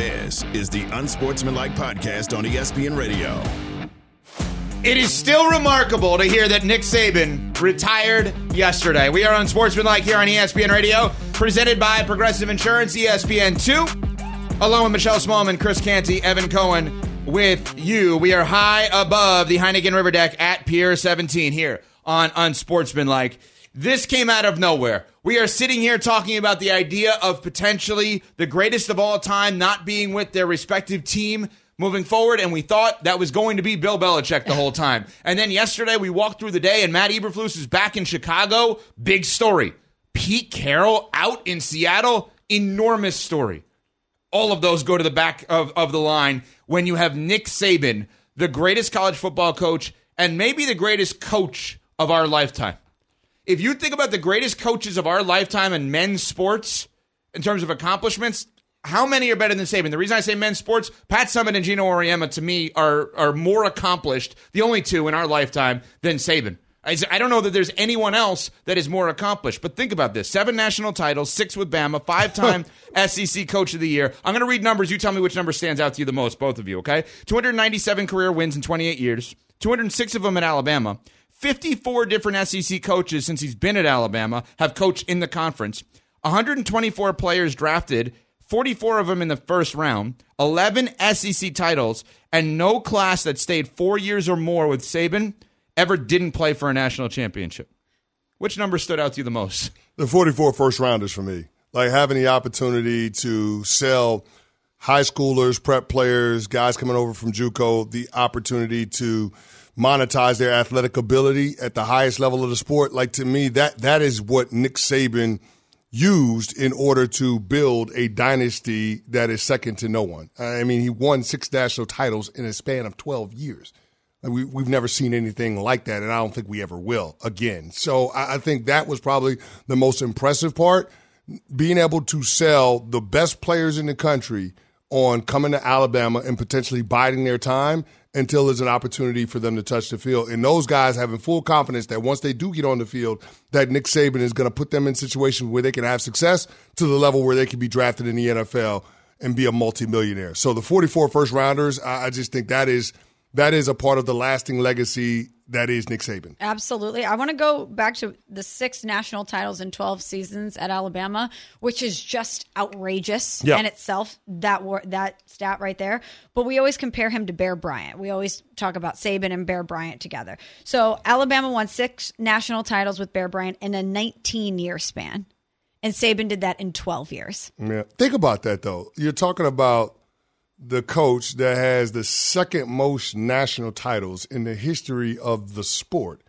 This is the Unsportsmanlike Podcast on ESPN Radio. It is still remarkable to hear that Nick Saban retired yesterday. We are Unsportsmanlike here on ESPN Radio, presented by Progressive Insurance, ESPN 2, along with Michelle Smallmon, Chris Canty, Evan Cohen, with you. We are high above the Heineken River Deck at Pier 17 here on Unsportsmanlike. This came out of nowhere. We are sitting here talking about the idea of potentially the greatest of all time not being with their respective team moving forward, and we thought that was going to be Bill Belichick the whole time. And then yesterday we walked through the day, and Matt Eberflus is back in Chicago. Big story. Pete Carroll out in Seattle. Enormous story. All of those go to the back of, of the line when you have Nick Saban, the greatest college football coach, and maybe the greatest coach of our lifetime if you think about the greatest coaches of our lifetime in men's sports in terms of accomplishments, how many are better than Saban? The reason I say men's sports, Pat Summitt and Geno Auriemma to me are are more accomplished, the only two in our lifetime than Saban. I don't know that there's anyone else that is more accomplished. But think about this: seven national titles, six with Bama, five-time SEC Coach of the Year. I'm going to read numbers. You tell me which number stands out to you the most, both of you. Okay, 297 career wins in 28 years, 206 of them at Alabama. 54 different SEC coaches since he's been at Alabama have coached in the conference. 124 players drafted, 44 of them in the first round, 11 SEC titles, and no class that stayed four years or more with Saban ever didn't play for a national championship. Which number stood out to you the most? The 44 first rounders for me. Like having the opportunity to sell high schoolers, prep players, guys coming over from JUCO, the opportunity to – monetize their athletic ability at the highest level of the sport. Like to me, that that is what Nick Saban used in order to build a dynasty that is second to no one. I mean, he won six national titles in a span of 12 years. We, we've never seen anything like that, and I don't think we ever will again. So I, I think that was probably the most impressive part being able to sell the best players in the country on coming to Alabama and potentially biding their time until there's an opportunity for them to touch the field. And those guys having full confidence that once they do get on the field, that Nick Saban is going to put them in situations where they can have success to the level where they can be drafted in the NFL and be a multimillionaire. So the 44 first rounders, I just think that is that is a part of the lasting legacy that is Nick Saban. Absolutely. I want to go back to the six national titles in 12 seasons at Alabama, which is just outrageous in itself, that war, that stat right there. But we always compare him to Bear Bryant. We always talk about Saban and Bear Bryant together. So Alabama won six national titles with Bear Bryant in a 19 year span. And Saban did that in 12 years. Yeah. Think about that, though. You're talking about the coach that has the second most national titles in the history of the sport,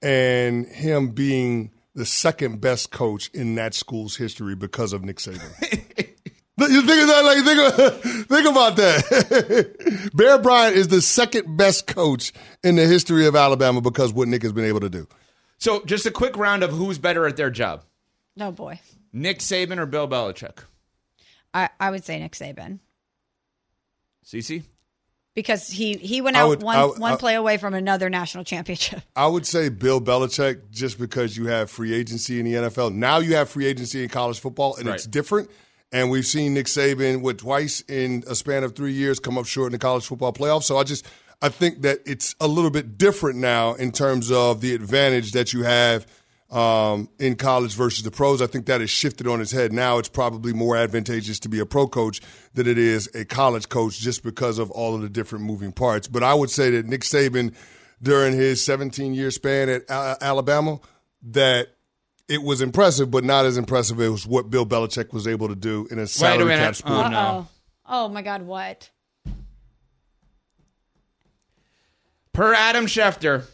and him being the second best coach in that school's history because of Nick Saban. you think of that? Like think, think about that. Bear Bryant is the second best coach in the history of Alabama because what Nick has been able to do. So, just a quick round of who's better at their job. No oh boy. Nick Saban or Bill Belichick? I, I would say Nick Saban. CC? Because he, he went out would, one, I, one I, play away from another national championship. I would say Bill Belichick just because you have free agency in the NFL. Now you have free agency in college football, and right. it's different. And we've seen Nick Saban, with twice in a span of three years, come up short in the college football playoffs. So I just I think that it's a little bit different now in terms of the advantage that you have – um, in college versus the pros. I think that has shifted on its head. Now it's probably more advantageous to be a pro coach than it is a college coach just because of all of the different moving parts. But I would say that Nick Saban, during his 17 year span at Alabama, that it was impressive, but not as impressive as what Bill Belichick was able to do in a salary cap sport. Oh, no. oh my God, what? Per Adam Schefter,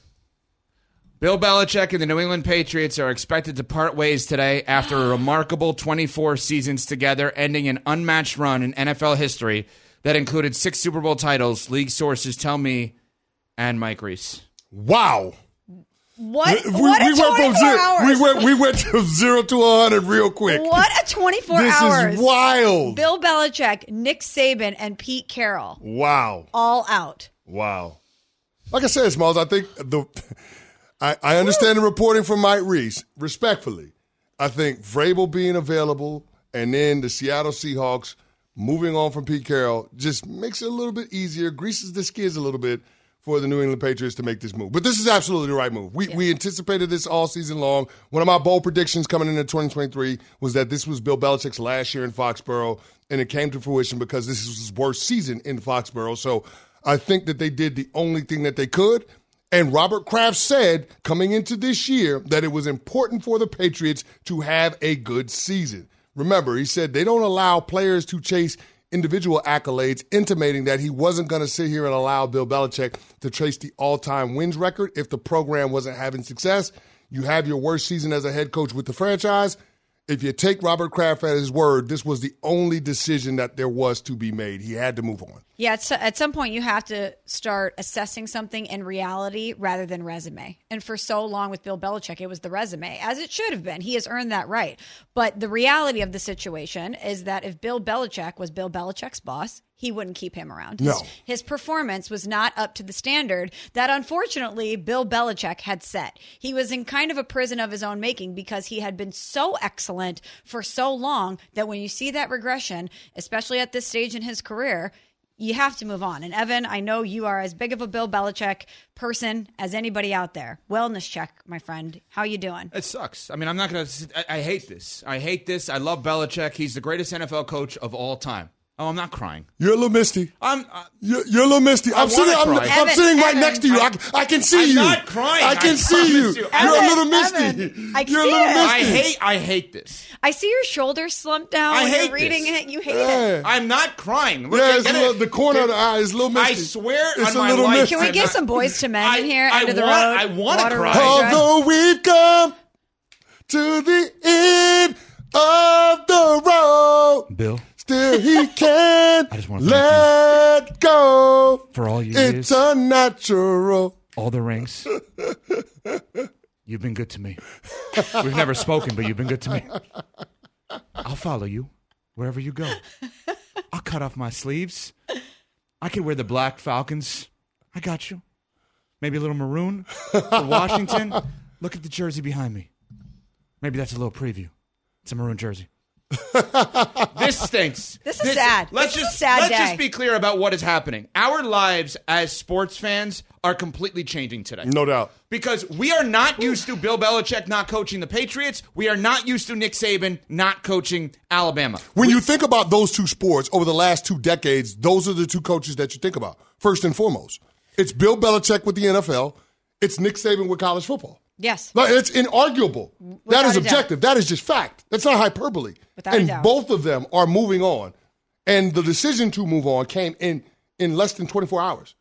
Bill Belichick and the New England Patriots are expected to part ways today after a remarkable 24 seasons together, ending an unmatched run in NFL history that included six Super Bowl titles, league sources tell me, and Mike Reiss. Wow. What? We, what we a 24 went from zero, hours. we went we went to zero to hundred real quick. what a 24 This hours. is wild. Bill Belichick, Nick Saban, and Pete Carroll Wow. all out. Wow. Like I said, Smalls, I think the I, I understand the reporting from Mike Reiss. Respectfully, I think Vrabel being available and then the Seattle Seahawks moving on from Pete Carroll just makes it a little bit easier, greases the skids a little bit for the New England Patriots to make this move. But this is absolutely the right move. We we anticipated this all season long. One of my bold predictions coming into 2023 was that this was Bill Belichick's last year in Foxborough, and it came to fruition because this was his worst season in Foxborough. So I think that they did the only thing that they could. And Robert Kraft said coming into this year that it was important for the Patriots to have a good season. Remember, he said they don't allow players to chase individual accolades, intimating that he wasn't going to sit here and allow Bill Belichick to chase the all time wins record if the program wasn't having success. You have your worst season as a head coach with the franchise. If you take Robert Kraft at his word, this was the only decision that there was to be made. He had to move on. Yeah, at, some point you have to start assessing something in reality rather than resume. And for so long with Bill Belichick, it was the resume, as it should have been. He has earned that right. But the reality of the situation is that if Bill Belichick was Bill Belichick's boss, he wouldn't keep him around. No. His, his performance was not up to the standard that unfortunately Bill Belichick had set. He was in kind of a prison of his own making because he had been so excellent for so long that when you see that regression, especially at this stage in his career, you have to move on. And Evan, I know you are as big of a Bill Belichick person as anybody out there. Wellness check, my friend. How you doing? It sucks. I mean, I'm not going to. I hate this. I hate this. I love Belichick. He's the greatest NFL coach of all time. Oh, I'm not crying. You're a little misty. I'm. Uh, You're, you're a little misty. I'm wanna sitting. I'm, cry. I'm sitting right Evan, next to you. I, I can see I'm you. not crying. I can I see promise you. you. You're a little misty. Evan, I You're a little it. misty. I hate. I hate this. I see your shoulders slumped down I hate you're reading this. it. You hate it. I'm not crying. Look, Yeah, it's get a it. little, the corner of the eye is a little misty. I swear it's on a my little life. misty. Can we I'm get some Boyz II Men I- in here? I End the want- road. I wanna cry. Although we've come to the end of the road, Bill, still he can't just wanna thank let go. for all you It's unnatural. all the rings. You've been good to me. We've never spoken, but you've been good to me. I'll follow you wherever you go. I'll cut off my sleeves. I could wear the black Falcons. I got you. Maybe a little maroon for Washington. Look at the jersey behind me. Maybe that's a little preview. It's a maroon jersey. this stinks. This is sad. Let's This is just a sad let's day. just be clear about what is happening. Our lives as sports fans are completely changing today. No doubt. Because we are not used to Bill Belichick not coaching the Patriots. We are not used to Nick Saban not coaching Alabama. When you think about those two sports over the last two decades, those are the two coaches that you think about. First and foremost, it's Bill Belichick with the NFL. It's Nick Saban with college football. Yes. Like, it's inarguable. that Without is a doubt. objective. That is just fact. That's not hyperbole. Without a and doubt. both of them are moving on. And the decision to move on came in in less than 24 hours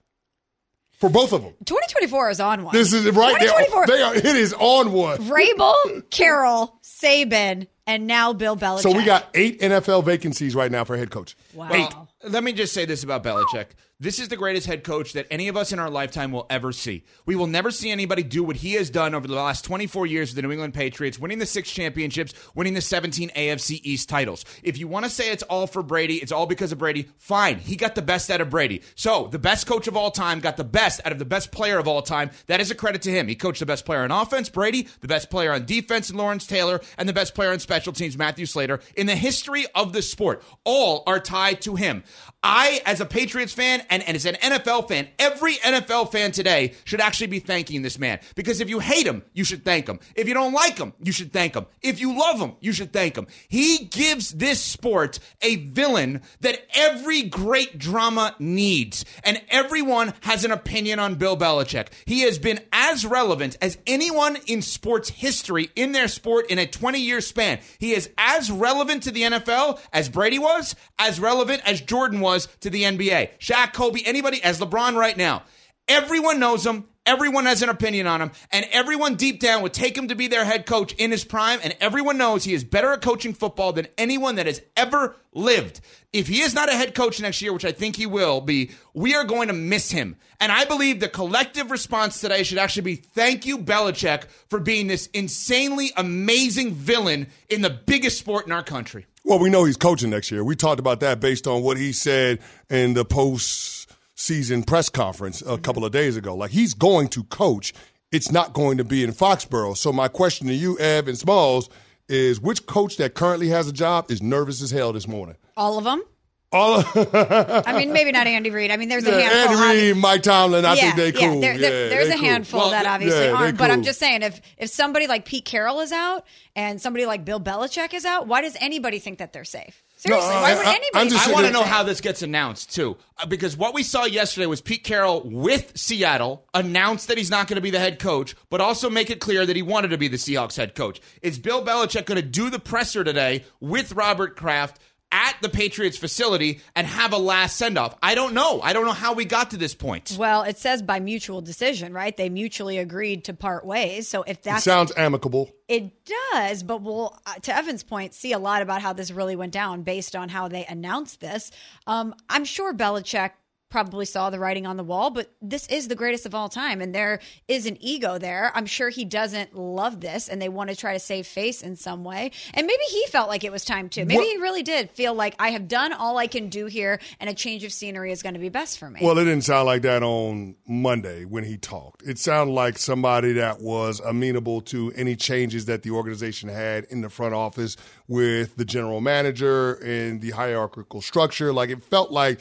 for both of them. 2024 is on one. This is right there. 2024. They are. It is on one. Vrabel, Carroll, Saban, and now Bill Belichick. So we got eight NFL vacancies right now for head coach. wow. Eight. Let me just say this about Belichick. This is the greatest head coach that any of us in our lifetime will ever see. We will never see anybody do what he has done over the last 24 years with the New England Patriots, winning the six championships, winning the 17 AFC East titles. If you want to say it's all for Brady, it's all because of Brady, fine. He got the best out of Brady. So, the best coach of all time got the best out of the best player of all time. That is a credit to him. He coached the best player on offense, Brady, the best player on defense, Lawrence Taylor, and the best player on special teams, Matthew Slater, in the history of the sport. All are tied to him. I, as a Patriots fan and, and as an NFL fan, every NFL fan today should actually be thanking this man. Because if you hate him, you should thank him. If you don't like him, you should thank him. If you love him, you should thank him. He gives this sport a villain that every great drama needs. And everyone has an opinion on Bill Belichick. He has been as relevant as anyone in sports history in their sport in a 20 year span. He is as relevant to the NFL as Brady was, as relevant as Jordan was to the NBA. Shaq, Kobe, anybody, as LeBron right now. Everyone knows him. Everyone has an opinion on him, and everyone deep down would take him to be their head coach in his prime. And everyone knows he is better at coaching football than anyone that has ever lived. If he is not a head coach next year, which I think he will be, we are going to miss him. And I believe the collective response today should actually be thank you, Belichick, for being this insanely amazing villain in the biggest sport in our country. Well, we know he's coaching next year. We talked about that based on what he said in the post season press conference a couple of days ago. Like he's going to coach. It's not going to be in Foxborough. So my question to you, Ev and Smalls, is which coach that currently has a job is nervous as hell this morning? All of them. All of, I mean, maybe not Andy Reid. I mean, there's a handful. Andy Reid, Mike Tomlin. I yeah, think they cool. Yeah, there, there, yeah, there's they a cool. handful Well, that obviously yeah, aren't. But I'm just saying, if if somebody like Pete Carroll is out and somebody like Bill Belichick is out, why does anybody think that they're safe? Seriously, No, why I- would anybody? I'm I want to know how this gets announced too, Uh, because what we saw yesterday was Pete Carroll with Seattle announce that he's not going to be the head coach, but also make it clear that he wanted to be the Seahawks head coach. Is Bill Belichick going to do the presser today with Robert Kraft? At the Patriots facility and have a last send off. I don't know. I don't know how we got to this point. Well, it says by mutual decision, right? They mutually agreed to part ways. So if that sounds amicable. It does, but we'll, uh, to Evan's point, see a lot about how this really went down based on how they announced this. Um, I'm sure Belichick probably saw the writing on the wall, but this is the greatest of all time, and there is an ego there. I'm sure he doesn't love this, and they want to try to save face in some way. And maybe he felt like it was time to. Maybe he really did feel like I have done all I can do here, and a change of scenery is going to be best for me. Well, it didn't sound like that on Monday when he talked. It sounded like somebody that was amenable to any changes that the organization had in the front office with the general manager and the hierarchical structure. Like it felt like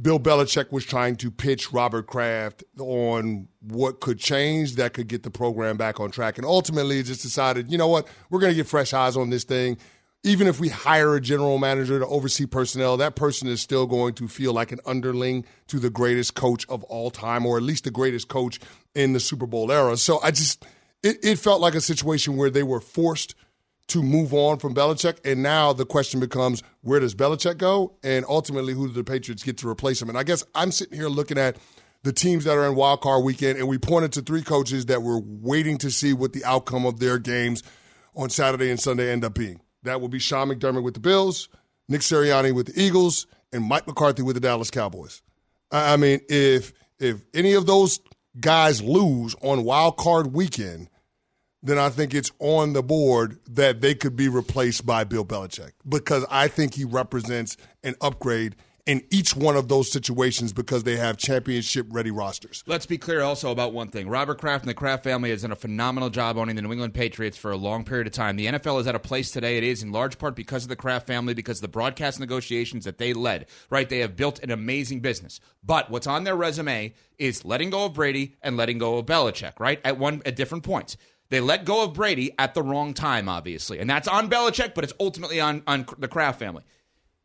Bill Belichick was trying to pitch Robert Kraft on what could change that could get the program back on track. And ultimately, just decided, you know what, we're going to get fresh eyes on this thing. Even if we hire a general manager to oversee personnel, that person is still going to feel like an underling to the greatest coach of all time, or at least the greatest coach in the Super Bowl era. So I just, it, it felt like a situation where they were forced to move on from Belichick. And now the question becomes where does Belichick go? And ultimately, who do the Patriots get to replace him? And I guess I'm sitting here looking at the teams that are in wild card weekend, and we pointed to three coaches that were waiting to see what the outcome of their games on Saturday and Sunday end up being. That would be Sean McDermott with the Bills, Nick Sirianni with the Eagles, and Mike McCarthy with the Dallas Cowboys. I mean, if if any of those guys lose on wild card weekend, then I think it's on the board that they could be replaced by Bill Belichick because I think he represents an upgrade in each one of those situations because they have championship ready rosters. Let's be clear also about one thing. Robert Kraft and the Kraft family has done a phenomenal job owning the New England Patriots for a long period of time. The NFL is at a place today it is in large part because of the Kraft family, because of the broadcast negotiations that they led, right? They have built an amazing business. But what's on their resume is letting go of Brady and letting go of Belichick, right? At one at different points. They let go of Brady at the wrong time, obviously. And that's on Belichick, but it's ultimately on, on the Kraft family.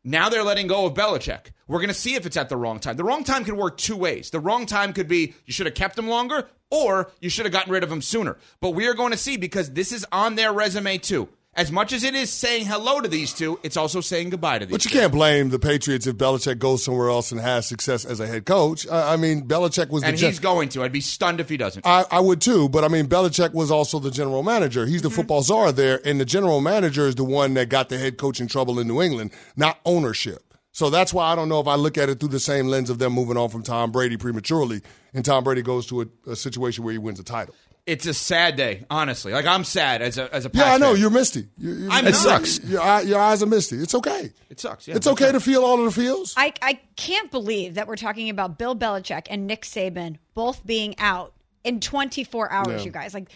Now they're letting go of Belichick. We're going to see if it's at the wrong time. The wrong time could work two ways. The wrong time could be you should have kept him longer or you should have gotten rid of him sooner. But we are going to see because this is on their resume too. As much as it is saying hello to these two, it's also saying goodbye to these But you two. can't blame the Patriots if Belichick goes somewhere else and has success as a head coach. I I mean, Belichick was the And the he's going to. I'd be stunned if he doesn't. I, I would too, but I mean, Belichick was also the general manager. He's the Mm-hmm. football czar there, and the general manager is the one that got the head coach in trouble in New England, not ownership. So that's why I don't know if I look at it through the same lens of them moving on from Tom Brady prematurely, and Tom Brady goes to a, a situation where he wins a title. It's a sad day, honestly. Like I'm sad as a as a Yeah, I know fan. you're misty. You, you, I'm you- not. It sucks. Your, your eyes are misty. It's okay. It sucks. Yeah, it's that's okay right. to feel all of the feels. I, I can't believe that we're talking about Bill Belichick and Nick Saban both being out in 24 hours, Yeah. you guys. Like,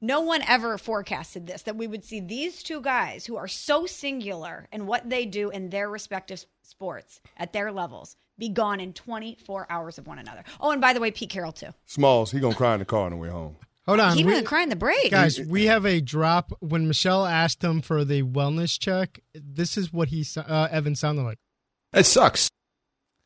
no one ever forecasted this, that we would see these two guys who are so singular in what they do in their respective sports at their levels be gone in 24 hours of one another. Oh, and by the way, Pete Carroll, too. Smalls, he gonna cry in the car on the way home. Hold on. he we- didn't cry in the break. Guys, we have a drop. When Michelle asked him for the wellness check, this is what he so- uh, Evan sounded like. It sucks.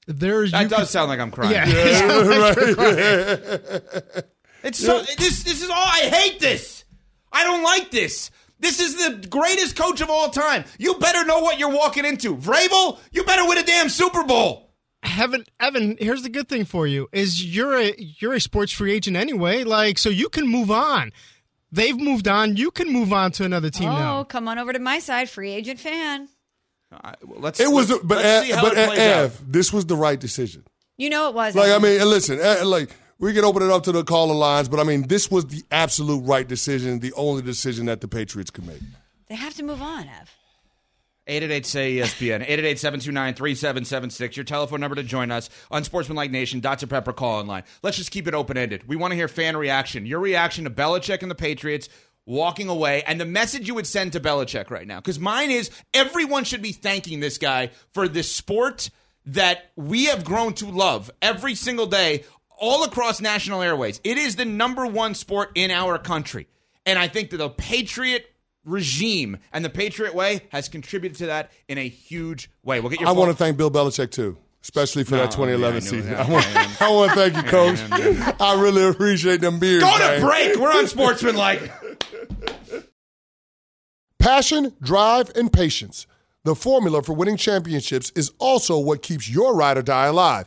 There's That does could- sound like I'm crying. Yeah, it like you're crying. It's so this this is all I hate this. I don't like this. This is the greatest coach of all time. You better know what you're walking into. Vrabel, you better win a damn Super Bowl. Evan, Evan, here's the good thing for you is you're a you're a sports free agent anyway, like so you can move on. They've moved on. You can move on to another team oh, now. come on over to my side, free agent fan. Uh, let's. It was, let's, but let's see how but it plays Ev, out. this was the right decision. You know it was. Like I mean, listen, like we can open it up to the caller lines, but I mean, this was the absolute right decision, the only decision that the Patriots could make. they have to move on, Ev. 888 say ESPN, 888 729 3776. Your telephone number to join us on Sportsmanlike Nation, Dr. Pepper call online. Let's just keep it open ended. We want to hear fan reaction. Your reaction to Belichick and the Patriots walking away and the message you would send to Belichick right now. Because mine is everyone should be thanking this guy for this sport that we have grown to love every single day, all across national airways. It is the number one sport in our country. And I think that the Patriot regime and the Patriot way has contributed to that in a huge way. We'll get your I want to thank Bill Belichick too, especially for that 2011 yeah, season. that. I want, I want to thank you, Coach. I really appreciate them beers. Go man. to break. We're Unsportsmanlike. Passion, drive, and patience. The formula for winning championships is also what keeps your ride or die alive.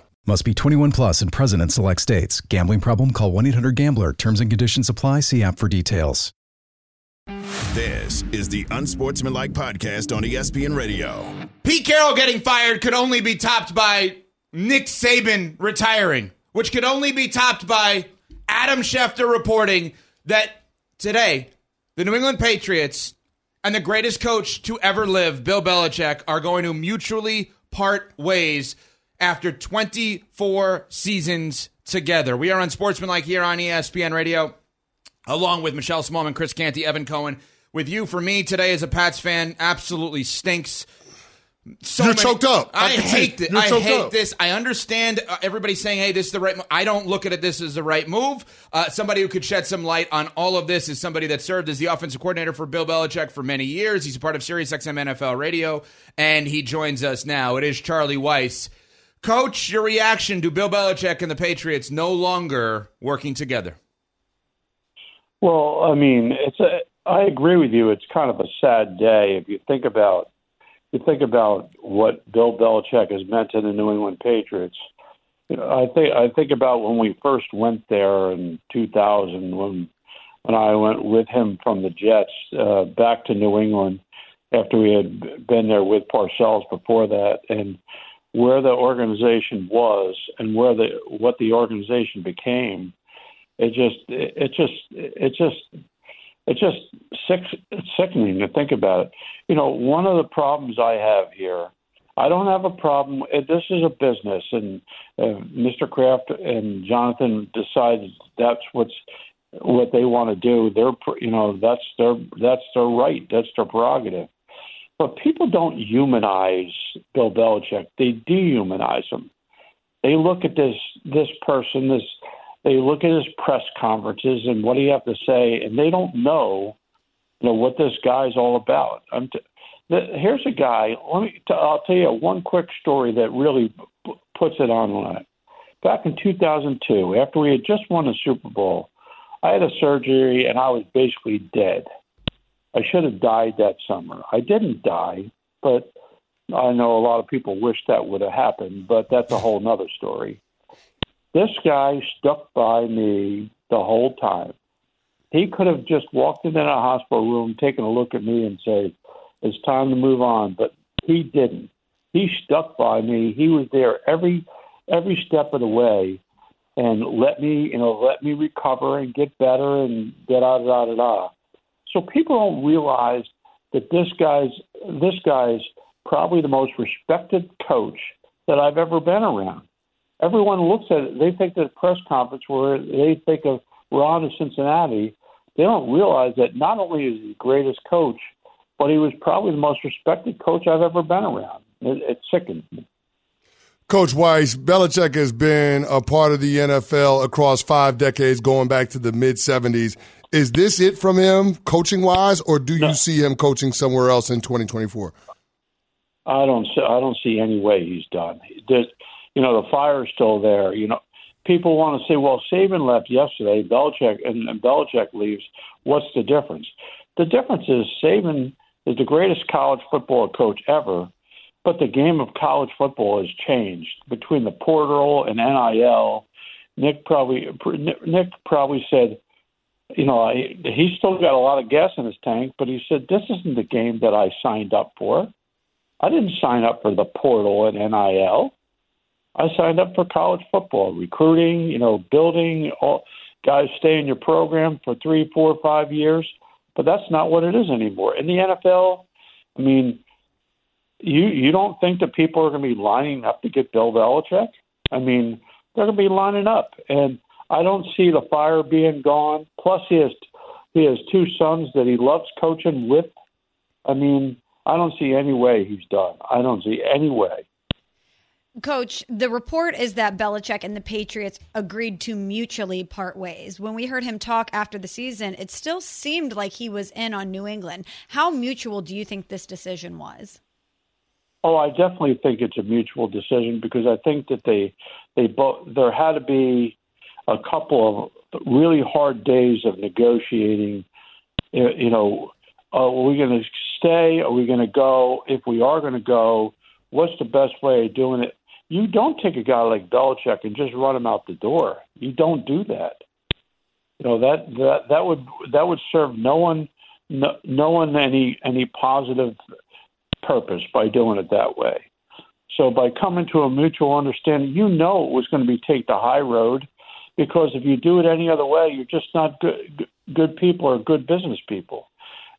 Must be 21 plus and present in select states. Gambling problem? Call 1 800 Gambler. Terms and conditions apply. See app for details. This is the Unsportsmanlike Podcast on ESPN Radio. Pete Carroll getting fired could only be topped by Nick Saban retiring, which could only be topped by Adam Schefter reporting that today the New England Patriots and the greatest coach to ever live, Bill Belichick, are going to mutually part ways after 24 seasons together. We are Unsportsmanlike here on ESPN Radio, along with Michelle Smallmon, Chris Canty, Evan Cohen. With you, for me today as a Pats fan, absolutely stinks. So You're choked up. I I hate this. I hate up. this. I understand uh, everybody saying, "Hey, this is the right." Move. I don't look at it. This is the right move. Uh, somebody who could shed some light on all of this is somebody that served as the offensive coordinator for Bill Belichick for many years. He's a part of SiriusXM NFL Radio, and he joins us now. It is Charlie Weis. Coach, your reaction to Bill Belichick and the Patriots no longer working together? Well, I mean, it's a. I agree with you. It's kind of a sad day if you think about you think about what Bill Belichick has meant to the New England Patriots. You know, I think I think about when we first went there in 2000 when when I went with him from the Jets uh, back to New England after we had been there with Parcells before that, and where the organization was and where the what the organization became. It just it just it just it's just sick, it's sickening to think about it. You know, one of the problems I have here, I don't have a problem. This is a business, and uh, Mr. Kraft and Jonathan decide that's what's what they want to do. They're, you know, that's their that's their right. That's their prerogative. But people don't humanize Bill Belichick. They dehumanize him. They look at this this person, this they look at his press conferences and what he have to say, and they don't know, you know, what this guy's all about. I'm t- the, here's a guy. Let me. T- I'll tell you one quick story that really puts it on. Back in 2002, after we had just won the Super Bowl, I had a surgery and I was basically dead. I should have died that summer. I didn't die, but I know a lot of people wish that would have happened, but that's a whole nother story. This guy stuck by me the whole time. he could have just walked into a hospital room, taken a look at me, and said, "It's time to move on." But he didn't. He stuck by me. He was there every every step of the way, and let me, you know, let me recover and get better and get out, da da da. So people don't realize that this guy's this guy's probably the most respected coach that I've ever been around. Everyone looks at it; they think that press conference where they think of Ron of Cincinnati. They don't realize that not only is he the greatest coach, but he was probably the most respected coach I've ever been around. It, it sickens me. Coach Weis, Belichick has been a part of the NFL across five decades, going back to the mid 70s. Is this it from him, coaching wise, or do no. you see him coaching somewhere else in 2024? I don't. See, I don't see any way he's done. There's, you know, the fire's still there. You know, people want to say, "Well, Saban left yesterday. Belichick and, and Belichick leaves. What's the difference?" The difference is Saban is the greatest college football coach ever, but the game of college football has changed between the portal and NIL. Nick probably Nick probably said, you know, I, he's still got a lot of gas in his tank, but he said this isn't the game that I signed up for. I didn't sign up for the portal and NIL. I signed up for college football, recruiting, you know, building all guys stay in your program for three, four, five years. But that's not what it is anymore. In the NFL, I mean, you you don't think that people are going to be lining up to get Bill Belichick? I mean, they're going to be lining up, and I don't see the fire being gone. Plus, he has he has two sons that he loves coaching with. I mean, I don't see any way he's done. I don't see any way. Coach, the report is that Belichick and the Patriots agreed to mutually part ways. When we heard him talk after the season, it still seemed like he was in on New England. How mutual do you think this decision was? Oh, I definitely think it's a mutual decision because I think that they they both there had to be a couple of really hard days of negotiating. You know, are we going to stay? Are we going to go? If we are going to go, what's the best way of doing it? You don't take a guy like Belichick and just run him out the door. You don't do that. You know that that that would that would serve no one no, no one any any positive purpose by doing it that way. So by coming to a mutual understanding, you know it was going to be take the high road, because if you do it any other way, you're just not good good people or good business people.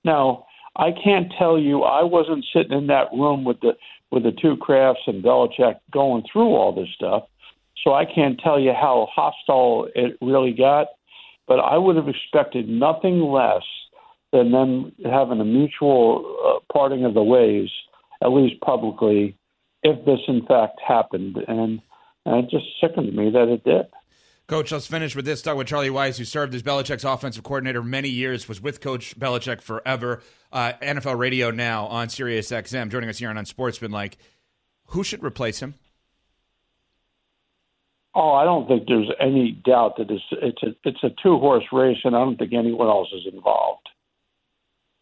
Now, I can't tell you I wasn't sitting in that room with the with the two Krafts and Belichick going through all this stuff, so I can't tell you how hostile it really got. But I would have expected nothing less than them having a mutual uh, parting of the ways, at least publicly, if this in fact happened. And, and it just sickened me that it did. Coach, let's finish with this. Talk with Charlie Weis, who served as Belichick's offensive coordinator many years, was with Coach Belichick forever. Uh, NFL Radio now on Sirius XM, joining us here on Sportsman, like Who should replace him? Oh, I don't think there's any doubt that it's it's a it's a two horse race, and I don't think anyone else is involved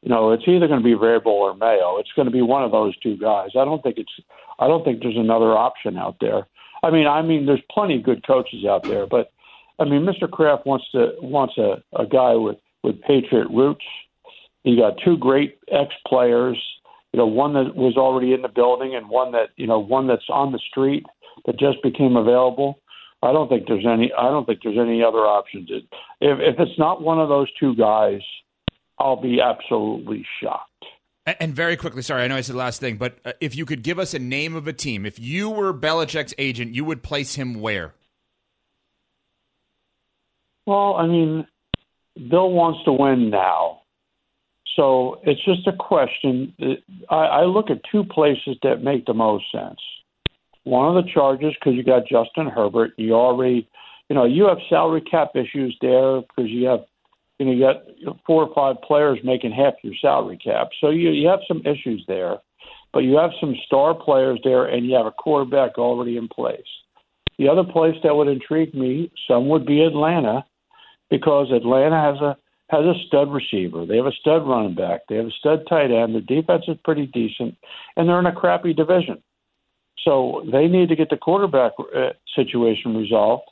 you know, it's either going to be Vrabel or Mayo. It's going to be one of those two guys. I don't think it's. I don't think there's another option out there. I mean, I mean, there's plenty of good coaches out there, but I mean, Mr. Kraft wants to wants a, a guy with with Patriot roots. He got two great ex players. You know, one that was already in the building and one that you know one that's on the street that just became available. I don't think there's any. I don't think there's any other options. If if it's not one of those two guys, I'll be absolutely shocked. And very quickly, sorry, I know I said the last thing, but uh, if you could give us a name of a team, if you were Belichick's agent, you would place him where? Well, I mean, Bill wants to win now. So it's just a question. Uh, I, I look at two places that make the most sense. One of the Chargers, because you got Justin Herbert. You already, you know, you have salary cap issues there because you have you know, you got four or five players making half your salary cap. So you, you have some issues there, but you have some star players there, and you have a quarterback already in place. The other place that would intrigue me, some would be Atlanta, because Atlanta has a has a stud receiver. They have a stud running back. They have a stud tight end. The defense is pretty decent, and they're in a crappy division. So they need to get the quarterback uh, situation resolved.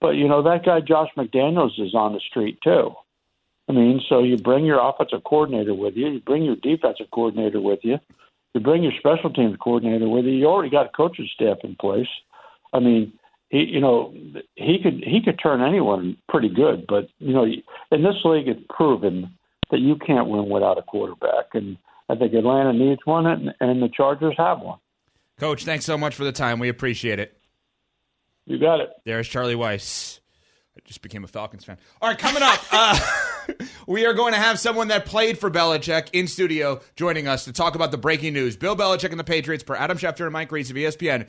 But you know that guy Josh McDaniels is on the street too. I mean, so you bring your offensive coordinator with you, you bring your defensive coordinator with you, you bring your special teams coordinator with you. You already got a coaching staff in place. I mean, he, you know, he could he could turn anyone pretty good, but you know, in this league, it's proven that you can't win without a quarterback, and I think Atlanta needs one, and, and the Chargers have one. Coach, thanks so much for the time. We appreciate it. You got it. There's Charlie Weis. I just became a Falcons fan. All right, coming up, uh, we are going to have someone that played for Belichick in studio joining us to talk about the breaking news. Bill Belichick and the Patriots, per Adam Schefter and Mike Reiss of ESPN,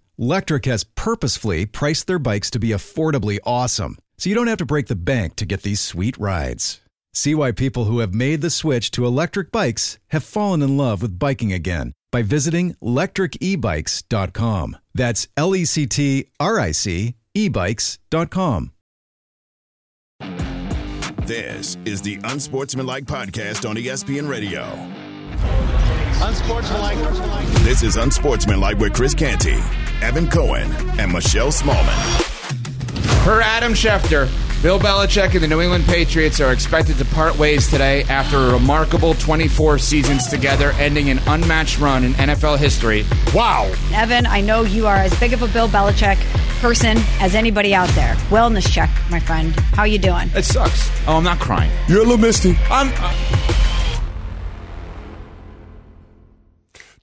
Lectric has purposefully priced their bikes to be affordably awesome so you don't have to break the bank to get these sweet rides. See why people who have made the switch to electric bikes have fallen in love with biking again by visiting lectricebikes.com. That's L E C T R I C ebikes.com. This is the Unsportsmanlike podcast on ESPN Radio. Unsportsmanlike. This is Unsportsmanlike with Chris Canty, Evan Cohen, and Michelle Smallmon. Per Adam Schefter, Bill Belichick and the New England Patriots are expected to part ways today after a remarkable 24 seasons together, ending an unmatched run in NFL history. Wow. Evan, I know you are as big of a Bill Belichick person as anybody out there. Wellness check, my friend. How you doing? It sucks. Oh, I'm not crying. You're a little misty. I'm. Uh,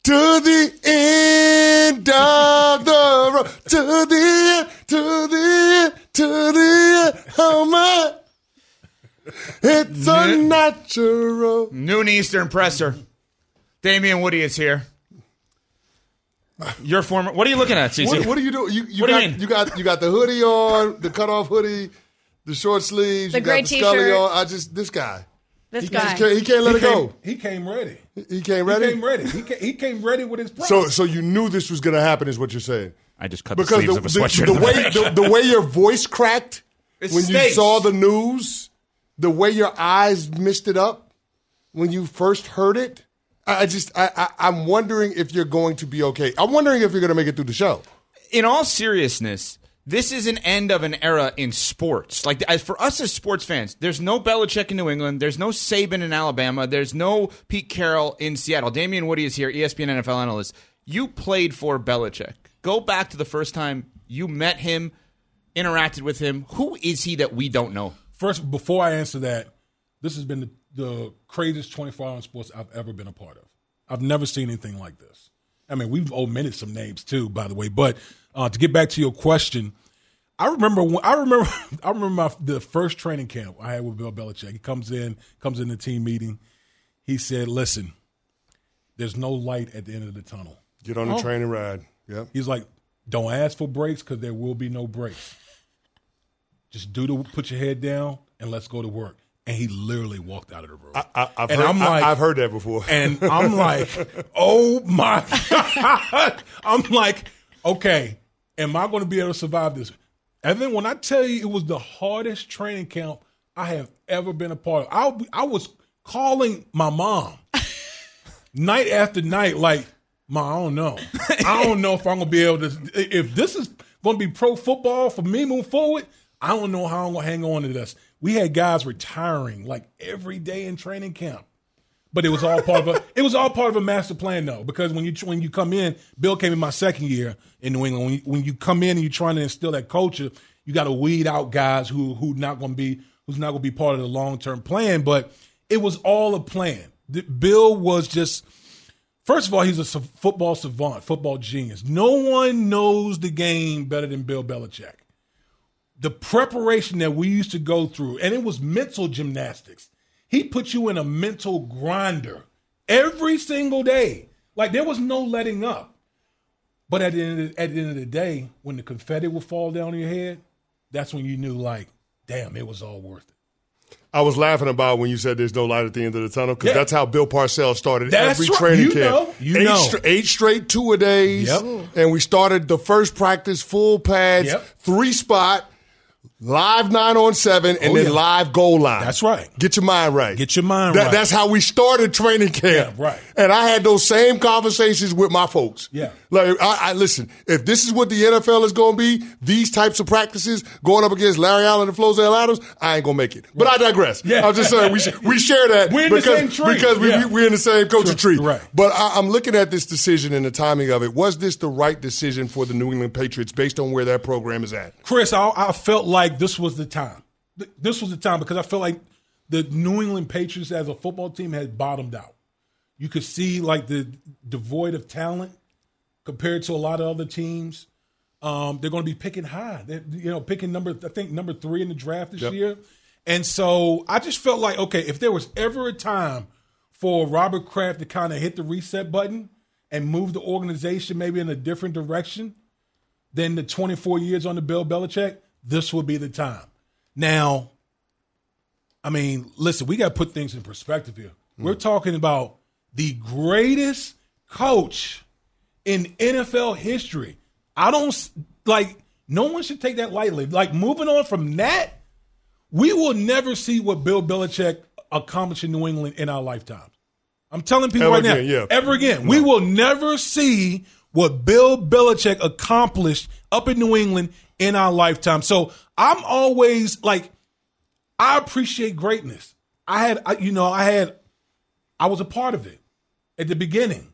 to the end of the road, to the end, to the end, to the end. Oh my, it's unnatural. Noon Eastern presser. Damien Woody is here. Your former. What are you looking at, CC? What, what are you doing? You, you What do you got mean? you got you got the hoodie on, the cutoff hoodie, the short sleeves, The you gray got the scully t-shirt. on. I just this guy. This He guy. just can't, he can't let he it go. He came ready. He came ready. He came ready. He came, he came ready with his promise. So so you knew this was going to happen, is what you're saying? I just cut the Because sleeves the, of a the, sweatshirt. the the way the, the way your voice cracked It when you saw the news, the way your eyes missed it up when you first heard it, I I just I, I I'm wondering if you're going to be okay. I'm wondering if you're going to make it through the show. in all seriousness, this is an end of an era in sports. Like as for us as sports fans, there's no Belichick in New England, there's no Saban in Alabama, there's no Pete Carroll in Seattle. Damien Woody is here, ESPN NFL analyst. You played for Belichick. Go back to the first time you met him, interacted with him. Who is he that we don't know? First, before I answer that, this has been the, the craziest 24 hour in sports I've ever been a part of. I've never seen anything like this. I mean, we've omitted some names too, by the way. But uh, to get back to your question, I remember when, I remember I remember my, the first training camp I had with Bill Belichick. He comes in, comes in the team meeting. He said, "Listen, there's no light at the end of the tunnel." Get on the Oh. train and ride. Yep. He's like, "Don't ask for breaks because there will be no breaks. Just do the put your head down and let's go to work." And he literally walked out of the room. I, I've, And heard, I'm I- like- I've heard that before. And I'm like, oh my God. I'm like, okay, am I going to be able to survive this? And then when I tell you it was the hardest training camp I have ever been a part of, I, I was calling my mom night after night, like, Ma, I don't know. I don't know if I'm going to be able to, if this is going to be pro football for me moving forward, I don't know how I'm going to hang on to this. We had guys retiring like every day in training camp. But it was all part of a it was all part of a master plan though because when you when you come in, Bill came in my second year in New England. When you, when you come in and you're trying to instill that culture, you got to weed out guys who who not going to be who's not going to be part of the long term plan. But it was all a plan. Bill was just first of all, he's a football savant, football genius. No one knows the game better than Bill Belichick. The preparation that we used to go through, and it was mental gymnastics. He put you in a mental grinder every single day. Like there was no letting up. But at the end of the, at the end of the day, when the confetti would fall down on your head, that's when you knew, like, damn, it was all worth it. I was laughing about when you said there's no light at the end of the tunnel because yeah. that's how Bill Parcells started that's every right. training you camp. Know. You eight, know. Eight straight two a days, yep. and we started the first practice full pads, yep. three spot Live nine on seven and oh, then yeah. live goal line. That's right. Get your mind right. Get your mind that, right. That's how we started training camp. Yeah, right. And I had those same conversations with my folks. Yeah. Like, I, I listen, if this is what the NFL is going to be, these types of practices going up against Larry Allen and Flozell Adams, I ain't going to make it. Right. But I digress. Yeah. I'm just saying, we, we share that we're because, because we, yeah. we, are in the same coaching tree. Right. But I, I'm looking at this decision and the timing of it. Was this the right decision for the New England Patriots based on where that program is at? Chris, I, I felt like this was the time this was the time because I felt like the New England Patriots as a football team had bottomed out. You could see like the devoid of talent compared to a lot of other teams. Um, they're going to be picking high. They're, you know, picking number I think number three in the draft this yep. year. And so I just felt like okay, if there was ever a time for Robert Kraft to kind of hit the reset button and move the organization maybe in a different direction than the 24 years on the Bill Belichick, this would be the time. Now, I mean, listen, we got to put things in perspective here. Mm. We're talking about the greatest coach in NFL history. I don't like, no one should take that lightly. Like, moving on from that, we will never see what Bill Belichick accomplished in New England in our lifetimes. I'm telling people ever right again, now, yeah. ever again, no. we will never see what Bill Belichick accomplished up in New England in our lifetime. So I'm always like, I appreciate greatness. I had, you know, I had, I was a part of it at the beginning,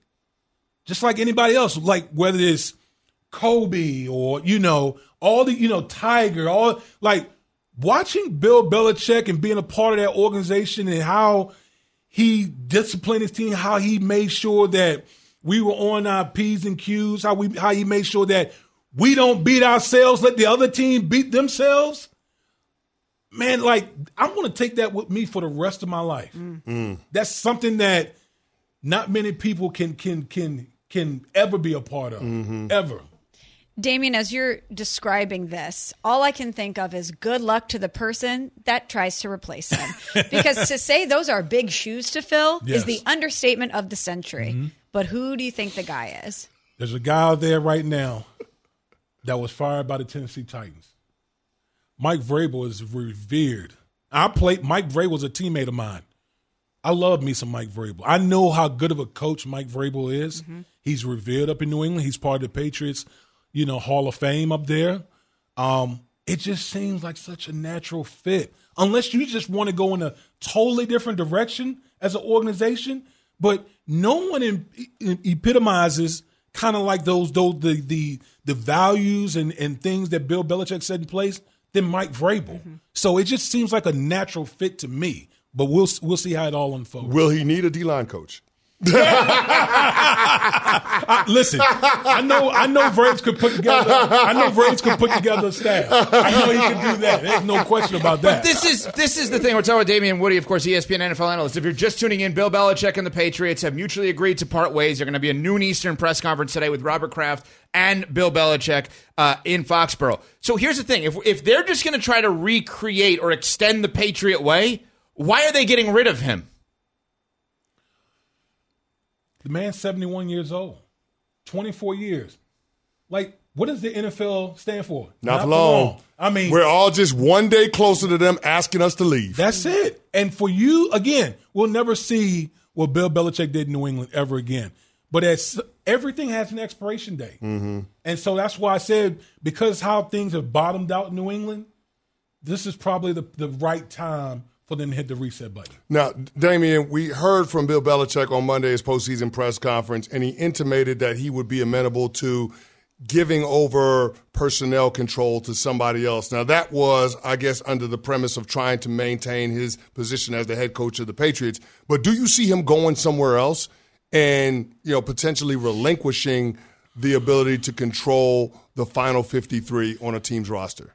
just like anybody else. Like whether it's Kobe or you know all the, you know, Tiger, all like watching Bill Belichick and being a part of that organization and how he disciplined his team, how he made sure that we were on our P's and Q's, how we how he made sure that we don't beat ourselves, let the other team beat themselves. Man, like I'm going to take that with me for the rest of my life. Mm. That's something that not many people can can can can ever be a part of, mm-hmm. ever. Damien, as you're describing this, all I can think of is good luck to the person that tries to replace him. because to say those are big shoes to fill yes. is the understatement of the century. Mm-hmm. But who do you think the guy is? There's a guy out there right now that was fired by the Tennessee Titans. Mike Vrabel is revered. I played Mike Vrabel was a teammate of mine. I love me some Mike Vrabel. I know how good of a coach Mike Vrabel is. Mm-hmm. He's revered up in New England. He's part of the Patriots, you know, Hall of Fame up there. Um, it just seems like such a natural fit. Unless you just want to go in a totally different direction as an organization, but no one in, in, epitomizes kind of like those those the the the values and and things that Bill Belichick set in place than Mike Vrabel. Mm-hmm. So it just seems like a natural fit to me. But we'll we'll see how it all unfolds. Will he need a D line coach? I, listen, I know I know Vrabes could put together I know Vrabes could put together a staff. I know he can do that. There's no question about that. But this is this is the thing we're talking about Damien Woody, of course, ESPN NFL analyst. If you're just tuning in, Bill Belichick and the Patriots have mutually agreed to part ways. They're going to be a noon Eastern press conference today with Robert Kraft and Bill Belichick uh, in Foxborough. So here's the thing: if if they're just going to try to recreate or extend the Patriot way, why are they getting rid of him? The man's 71 years old, 24 years. Like, what does the NFL stand for? Not, Not for long. long. I mean, we're all just one day closer to them asking us to leave. That's it. And for you, again, we'll never see what Bill Belichick did in New England ever again. But as everything has an expiration date, mm-hmm. and so that's why I said because how things have bottomed out in New England, this is probably the, the right time for them to hit the reset button. Now, Damien, we heard from Bill Belichick on Monday's postseason press conference, and he intimated that he would be amenable to giving over personnel control to somebody else. Now, that was, I guess, under the premise of trying to maintain his position as the head coach of the Patriots. But do you see him going somewhere else and, you know, potentially relinquishing the ability to control the final 53 on a team's roster?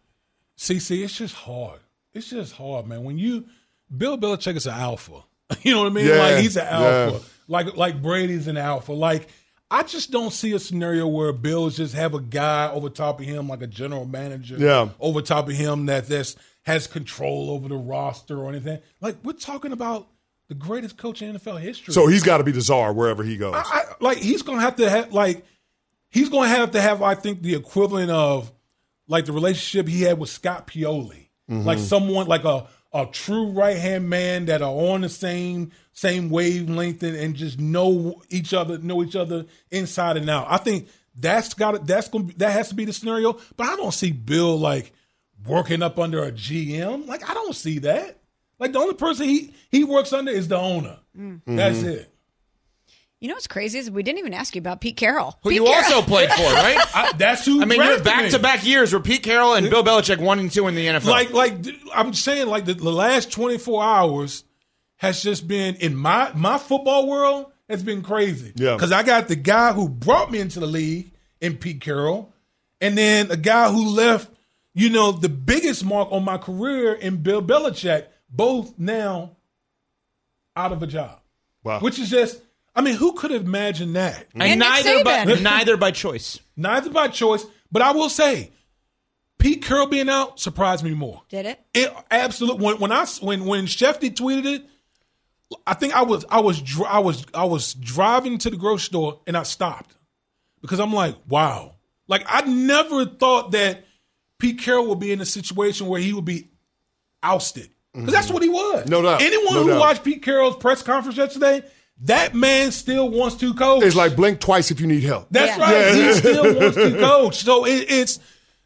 See, see, it's just hard. It's just hard, man. When you Bill Belichick is an alpha. You know what I mean? Yeah, like he's an alpha. yeah. Like like Brady's an alpha. Like I just don't see a scenario where Bills just have a guy over top of him, like a general manager, Yeah. over top of him that that's has control over the roster or anything. Like we're talking about the greatest coach in NFL history. So he's got to be the czar wherever he goes. I, I, like he's gonna have to have like he's gonna have to have I think the equivalent of like the relationship he had with Scott Pioli, mm-hmm. like someone like a a true right hand man that are on the same same wavelength and, and just know each other, know each other inside and out. I think that's got that's gonna be, that has to be the scenario. But I don't see Bill like working up under a GM. Like I don't see that. Like the only person he he works under is the owner. Mm. That's mm-hmm. it. You know what's crazy is we didn't even ask you about Pete Carroll. Who Pete you Carroll- also played for, right? I, that's who. I mean, you're back to back years where Pete Carroll and Bill Belichick one and two in the NFL. Like, like d- I'm saying, like the, the last 24 hours has just been in my my football world has been crazy. Yeah. because I got the guy who brought me into the league in Pete Carroll, and then a guy who left, you know, the biggest mark on my career in Bill Belichick. Both now out of a job, Wow. which is just. I mean, who could have imagined that? and, And neither by neither by choice. Neither by choice, but I will say, Pete Carroll being out surprised me more. Did it? It absolutely when when I when when Schefty tweeted it, I think I was I was I was I was driving to the grocery store and I stopped because I'm like, wow, like I never thought that Pete Carroll would be in a situation where he would be ousted because that's what he was. No doubt. Anyone No who doubt. watched Pete Carroll's press conference yesterday, that man still wants to coach. It's like blink twice if you need help. That's Yeah. right. Yeah. He still wants to coach. So it, it's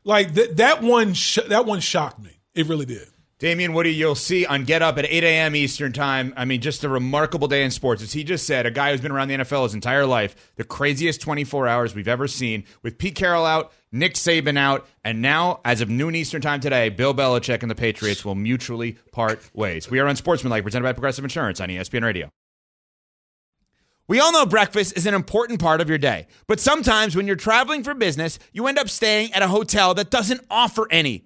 like th- that one. Sh- that one shocked me. It really did. Damien Woody, you'll see on Get Up at 8 a.m. Eastern Time. I mean, just a remarkable day in sports. As he just said, a guy who's been around the NFL his entire life, the craziest 24 hours we've ever seen, with Pete Carroll out, Nick Saban out, and now, as of noon Eastern Time today, Bill Belichick and the Patriots will mutually part ways. We are on Sportsmanlike, presented by Progressive Insurance on ESPN Radio. We all know breakfast is an important part of your day, but sometimes when you're traveling for business, you end up staying at a hotel that doesn't offer any.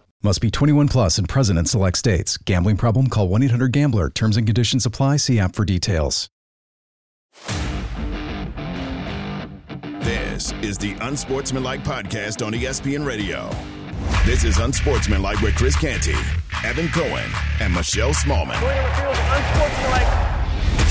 Must be 21 plus and present in select states. Gambling problem? Call 1 800 Gambler. Terms and conditions apply. See app for details. This is the Unsportsmanlike Podcast on ESPN Radio. This is Unsportsmanlike with Chris Canty, Evan Cohen, and Michelle Smallmon.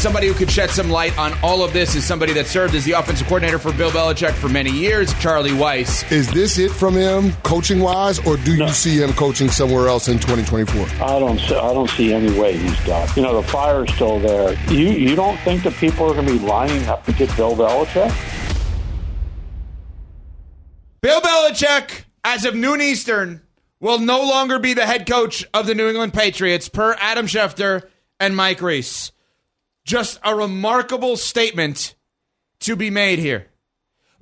Somebody who could shed some light on all of this is somebody that served as the offensive coordinator for Bill Belichick for many years, Charlie Weis. Is this it from him, coaching wise, or do you see him coaching somewhere else in 2024? I don't see, I don't see any way he's done. You know, the fire's still there. You you don't think that people are going to be lining up to get Bill Belichick? Bill Belichick, as of noon Eastern, will no longer be the head coach of the New England Patriots, per Adam Schefter and Mike Reiss. Just a remarkable statement to be made here.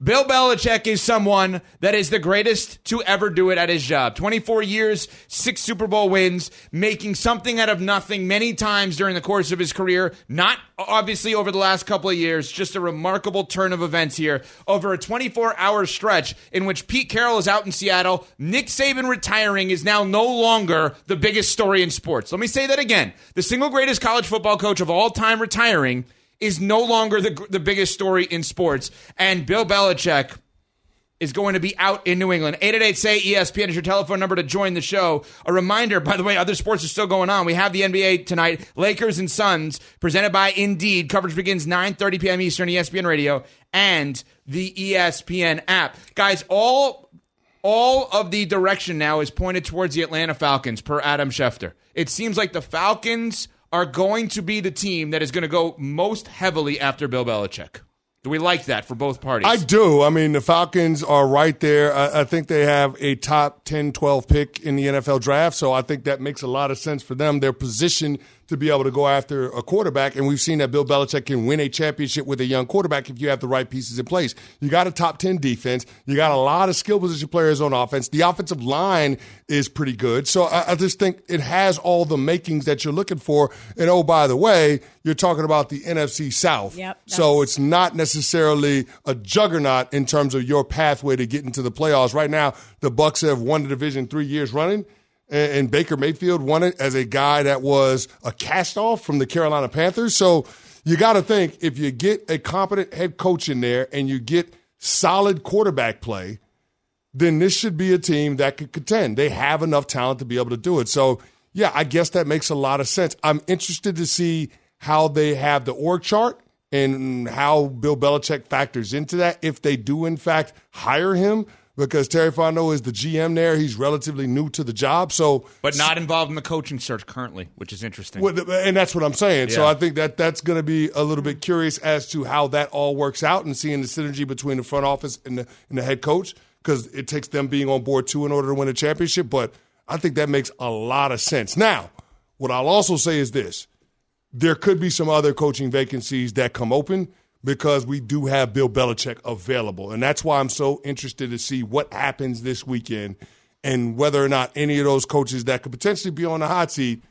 Bill Belichick is someone that is the greatest to ever do it at his job. 24 years, six Super Bowl wins, making something out of nothing many times during the course of his career. Not obviously over the last couple of years, just a remarkable turn of events here over a 24 hour stretch in which Pete Carroll is out in Seattle. Nick Saban retiring is now no longer the biggest story in sports. Let me say that again. The single greatest college football coach of all time retiring is no longer the the biggest story in sports, and Bill Belichick is going to be out in New England. 888 say ESPN is your telephone number to join the show. A reminder, by the way, other sports are still going on. We have the NBA tonight, Lakers and Suns, presented by Indeed. Coverage begins 9:30 p.m. Eastern, ESPN Radio, and the ESPN app. Guys, all all of the direction now is pointed towards the Atlanta Falcons, per Adam Schefter. It seems like the Falcons are going to be the team that is going to go most heavily after Bill Belichick. Do we like that for both parties? I do. I mean, the Falcons are right there. I, I, think they have a top 10, 12 pick in the NFL draft. So I think that makes a lot of sense for them. They're positioned to be able to go after a quarterback. And we've seen that Bill Belichick can win a championship with a young quarterback if you have the right pieces in place. You got a top 10 defense. You got a lot of skill position players on offense. The offensive line is pretty good. So I, I just think it has all the makings that you're looking for. And oh, by the way, you're talking about the NFC South. Yep, so it's not necessarily a juggernaut in terms of your pathway to get into the playoffs. Right now, the Bucs have won the division three years running and, Baker Mayfield won it as a guy that was a cast off from the Carolina Panthers. So you got to think if you get a competent head coach in there and you get solid quarterback play, then this should be a team that could contend. They have enough talent to be able to do it. So, yeah, I guess that makes a lot of sense. I'm interested to see how they have the org chart and how Bill Belichick factors into that if they do, in fact, hire him because Terry Fontenot is the GM there. He's relatively new to the job, so but not involved in the coaching search currently, which is interesting. And that's what I'm saying. Yeah. So I think that that's going to be a little bit curious as to how that all works out and seeing the synergy between the front office and the, and the head coach because it takes them being on board too in order to win a championship. But I think that makes a lot of sense. Now, what I'll also say is this: there could be some other coaching vacancies that come open because we do have Bill Belichick available. And that's why I'm so interested to see what happens this weekend and whether or not any of those coaches that could potentially be on the hot seat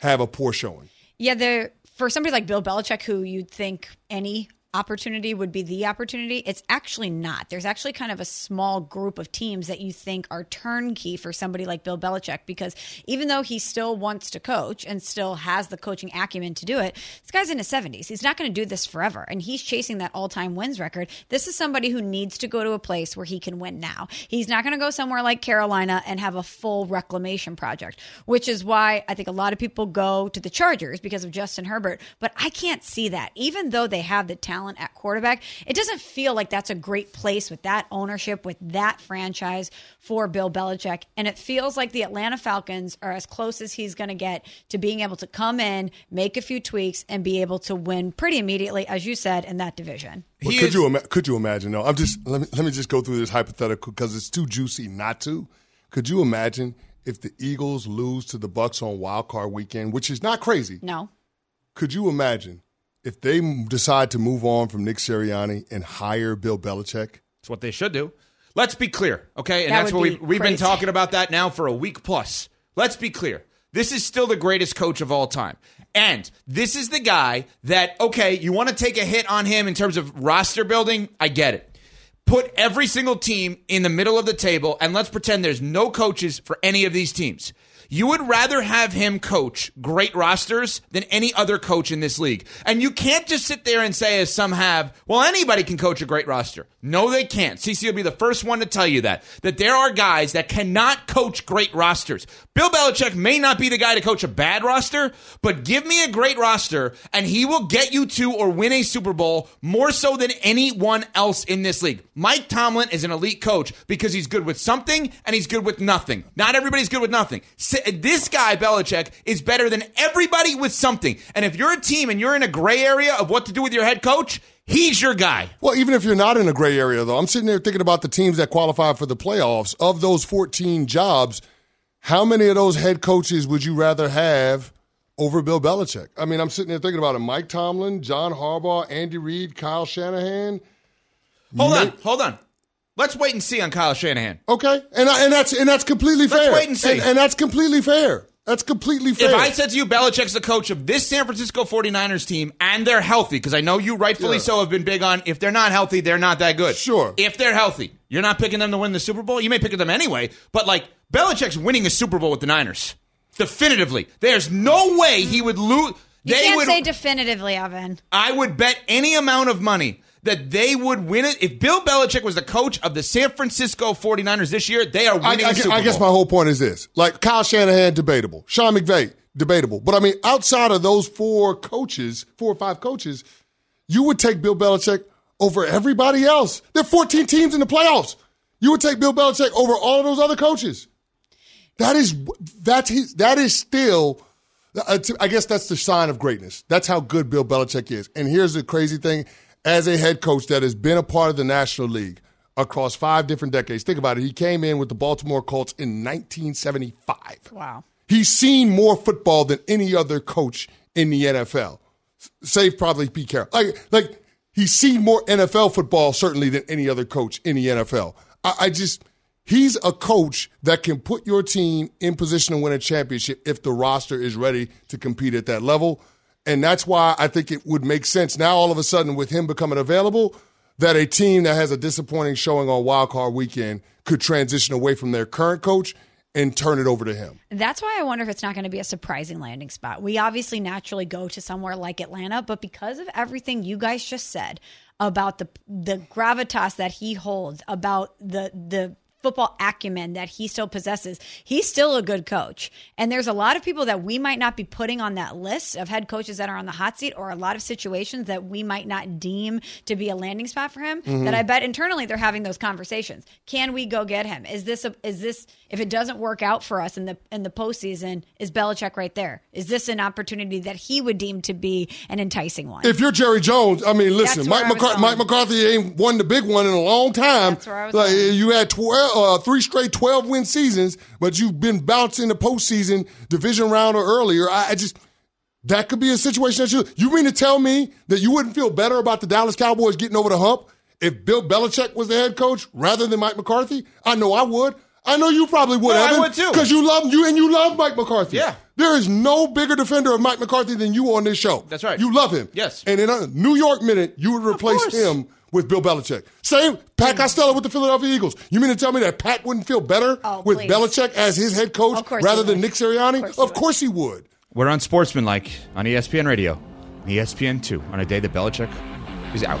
have a poor showing. Yeah, there for somebody like Bill Belichick, who you'd think any opportunity would be the opportunity. It's actually not. There's actually kind of a small group of teams that you think are turnkey for somebody like Bill Belichick because even though he still wants to coach and still has the coaching acumen to do it, this guy's in his 70s. He's not going to do this forever and he's chasing that all-time wins record. This is somebody who needs to go to a place where he can win now. He's not going to go somewhere like Carolina and have a full reclamation project, which is why I think a lot of people go to the Chargers because of Justin Herbert, but I can't see that. Even though they have the talent talent at quarterback. It doesn't feel like that's a great place with that ownership, with that franchise for Bill Belichick. And it feels like the Atlanta Falcons are as close as he's going to get to being able to come in, make a few tweaks, and be able to win pretty immediately, as you said, in that division. But could is- you ima- could you imagine? though? I'm just let me let me just go through this hypothetical because it's too juicy not to. Could you imagine if the Eagles lose to the Bucs on Wild Card Weekend, which is not crazy? No. Could you imagine if they decide to move on from Nick Sirianni and hire Bill Belichick, it's what they should do. Let's be clear, okay? And that that's what we, we've been talking about that now for a week plus. Let's be clear. This is still the greatest coach of all time. And this is the guy that, okay, you want to take a hit on him in terms of roster building? I get it. Put every single team in the middle of the table and let's pretend there's no coaches for any of these teams. You would rather have him coach great rosters than any other coach in this league. And you can't just sit there and say, as some have, well, anybody can coach a great roster. No, they can't. CC will be the first one to tell you that. That there are guys that cannot coach great rosters. Bill Belichick may not be the guy to coach a bad roster, but give me a great roster and he will get you to or win a Super Bowl more so than anyone else in this league. Mike Tomlin is an elite coach because he's good with something and he's good with nothing. Not everybody's good with nothing this guy, Belichick, is better than everybody with something. And if you're a team and you're in a gray area of what to do with your head coach, he's your guy. Well, even if you're not in a gray area, though, I'm sitting there thinking about the teams that qualify for the playoffs. Of those 14 jobs, how many of those head coaches would you rather have over Bill Belichick? I mean, I'm sitting there thinking about it. Mike Tomlin, John Harbaugh, Andy Reid, Kyle Shanahan. Hold on, hold on. Let's wait and see on Kyle Shanahan. Okay, and and that's and that's completely fair. Let's wait and see, and, and that's completely fair. That's completely fair. If I said to you, Belichick's the coach of this San Francisco 49ers team, and they're healthy, because I know you rightfully yeah. so have been big on if they're not healthy, they're not that good. Sure. If they're healthy, you're not picking them to win the Super Bowl. You may pick them anyway, but like Belichick's winning a Super Bowl with the Niners. Definitively. There's no way he would lose. You they can't would. say definitively, Evan. I would bet any amount of money that they would win it. If Bill Belichick was the coach of the San Francisco 49ers this year, they are I, winning I, a Super I guess my whole point is this: like Kyle Shanahan, debatable. Sean McVay, debatable. But I mean, outside of those four coaches, four or five coaches, you would take Bill Belichick over everybody else. There are 14 teams in the playoffs. You would take Bill Belichick over all of those other coaches. That is that's his, that is still. uh, I guess that's the sign of greatness. That's how good Bill Belichick is. And here's the crazy thing: as a head coach that has been a part of the National League across five different decades, think about it. He came in with the Baltimore Colts in 1975. Wow. He's seen more football than any other coach in the NFL, save probably Pete Carroll. Like, like he's seen more NFL football certainly than any other coach in the NFL. I, I just he's a coach that can put your team in position to win a championship if the roster is ready to compete at that level. And that's why I think it would make sense now all of a sudden with him becoming available that a team that has a disappointing showing on wild card weekend could transition away from their current coach and turn it over to him. That's why I wonder if it's not going to be a surprising landing spot. We obviously naturally go to somewhere like Atlanta, but because of everything you guys just said about the the gravitas that he holds, about the the football acumen that he still possesses, he's still a good coach. And there's a lot of people that we might not be putting on that list of head coaches that are on the hot seat or a lot of situations that we might not deem to be a landing spot for him that mm-hmm. I bet internally they're having those conversations. Can we go get him? Is this a, is this if it doesn't work out for us in the in the postseason, is Belichick right there? Is this an opportunity that he would deem to be an enticing one? If you're Jerry Jones, I mean, listen, Mike, I was McCarthy, going. Mike McCarthy ain't won the big one in a long time. That's where I was like, going. you had 12, uh, three straight 12 win seasons, but you've been bouncing in the postseason, division round or earlier. I, I just, that could be a situation that you, you mean to tell me that you wouldn't feel better about the Dallas Cowboys getting over the hump if Bill Belichick was the head coach rather than Mike McCarthy? I know I would. I know you probably would. No, I would too. Because you love you and you love Mike McCarthy. Yeah. There is no bigger defender of Mike McCarthy than you on this show. That's right. You love him. Yes. And in a New York minute, you would replace him with Bill Belichick. Same Pat Costello with the Philadelphia Eagles. You mean to tell me that Pat wouldn't feel better Oh, with please. Belichick as his head coach rather he than would. Nick Sirianni? Of course he Of course he would. We're on Sportsmanlike on ESPN Radio, and ESPN two on a day that Belichick is out.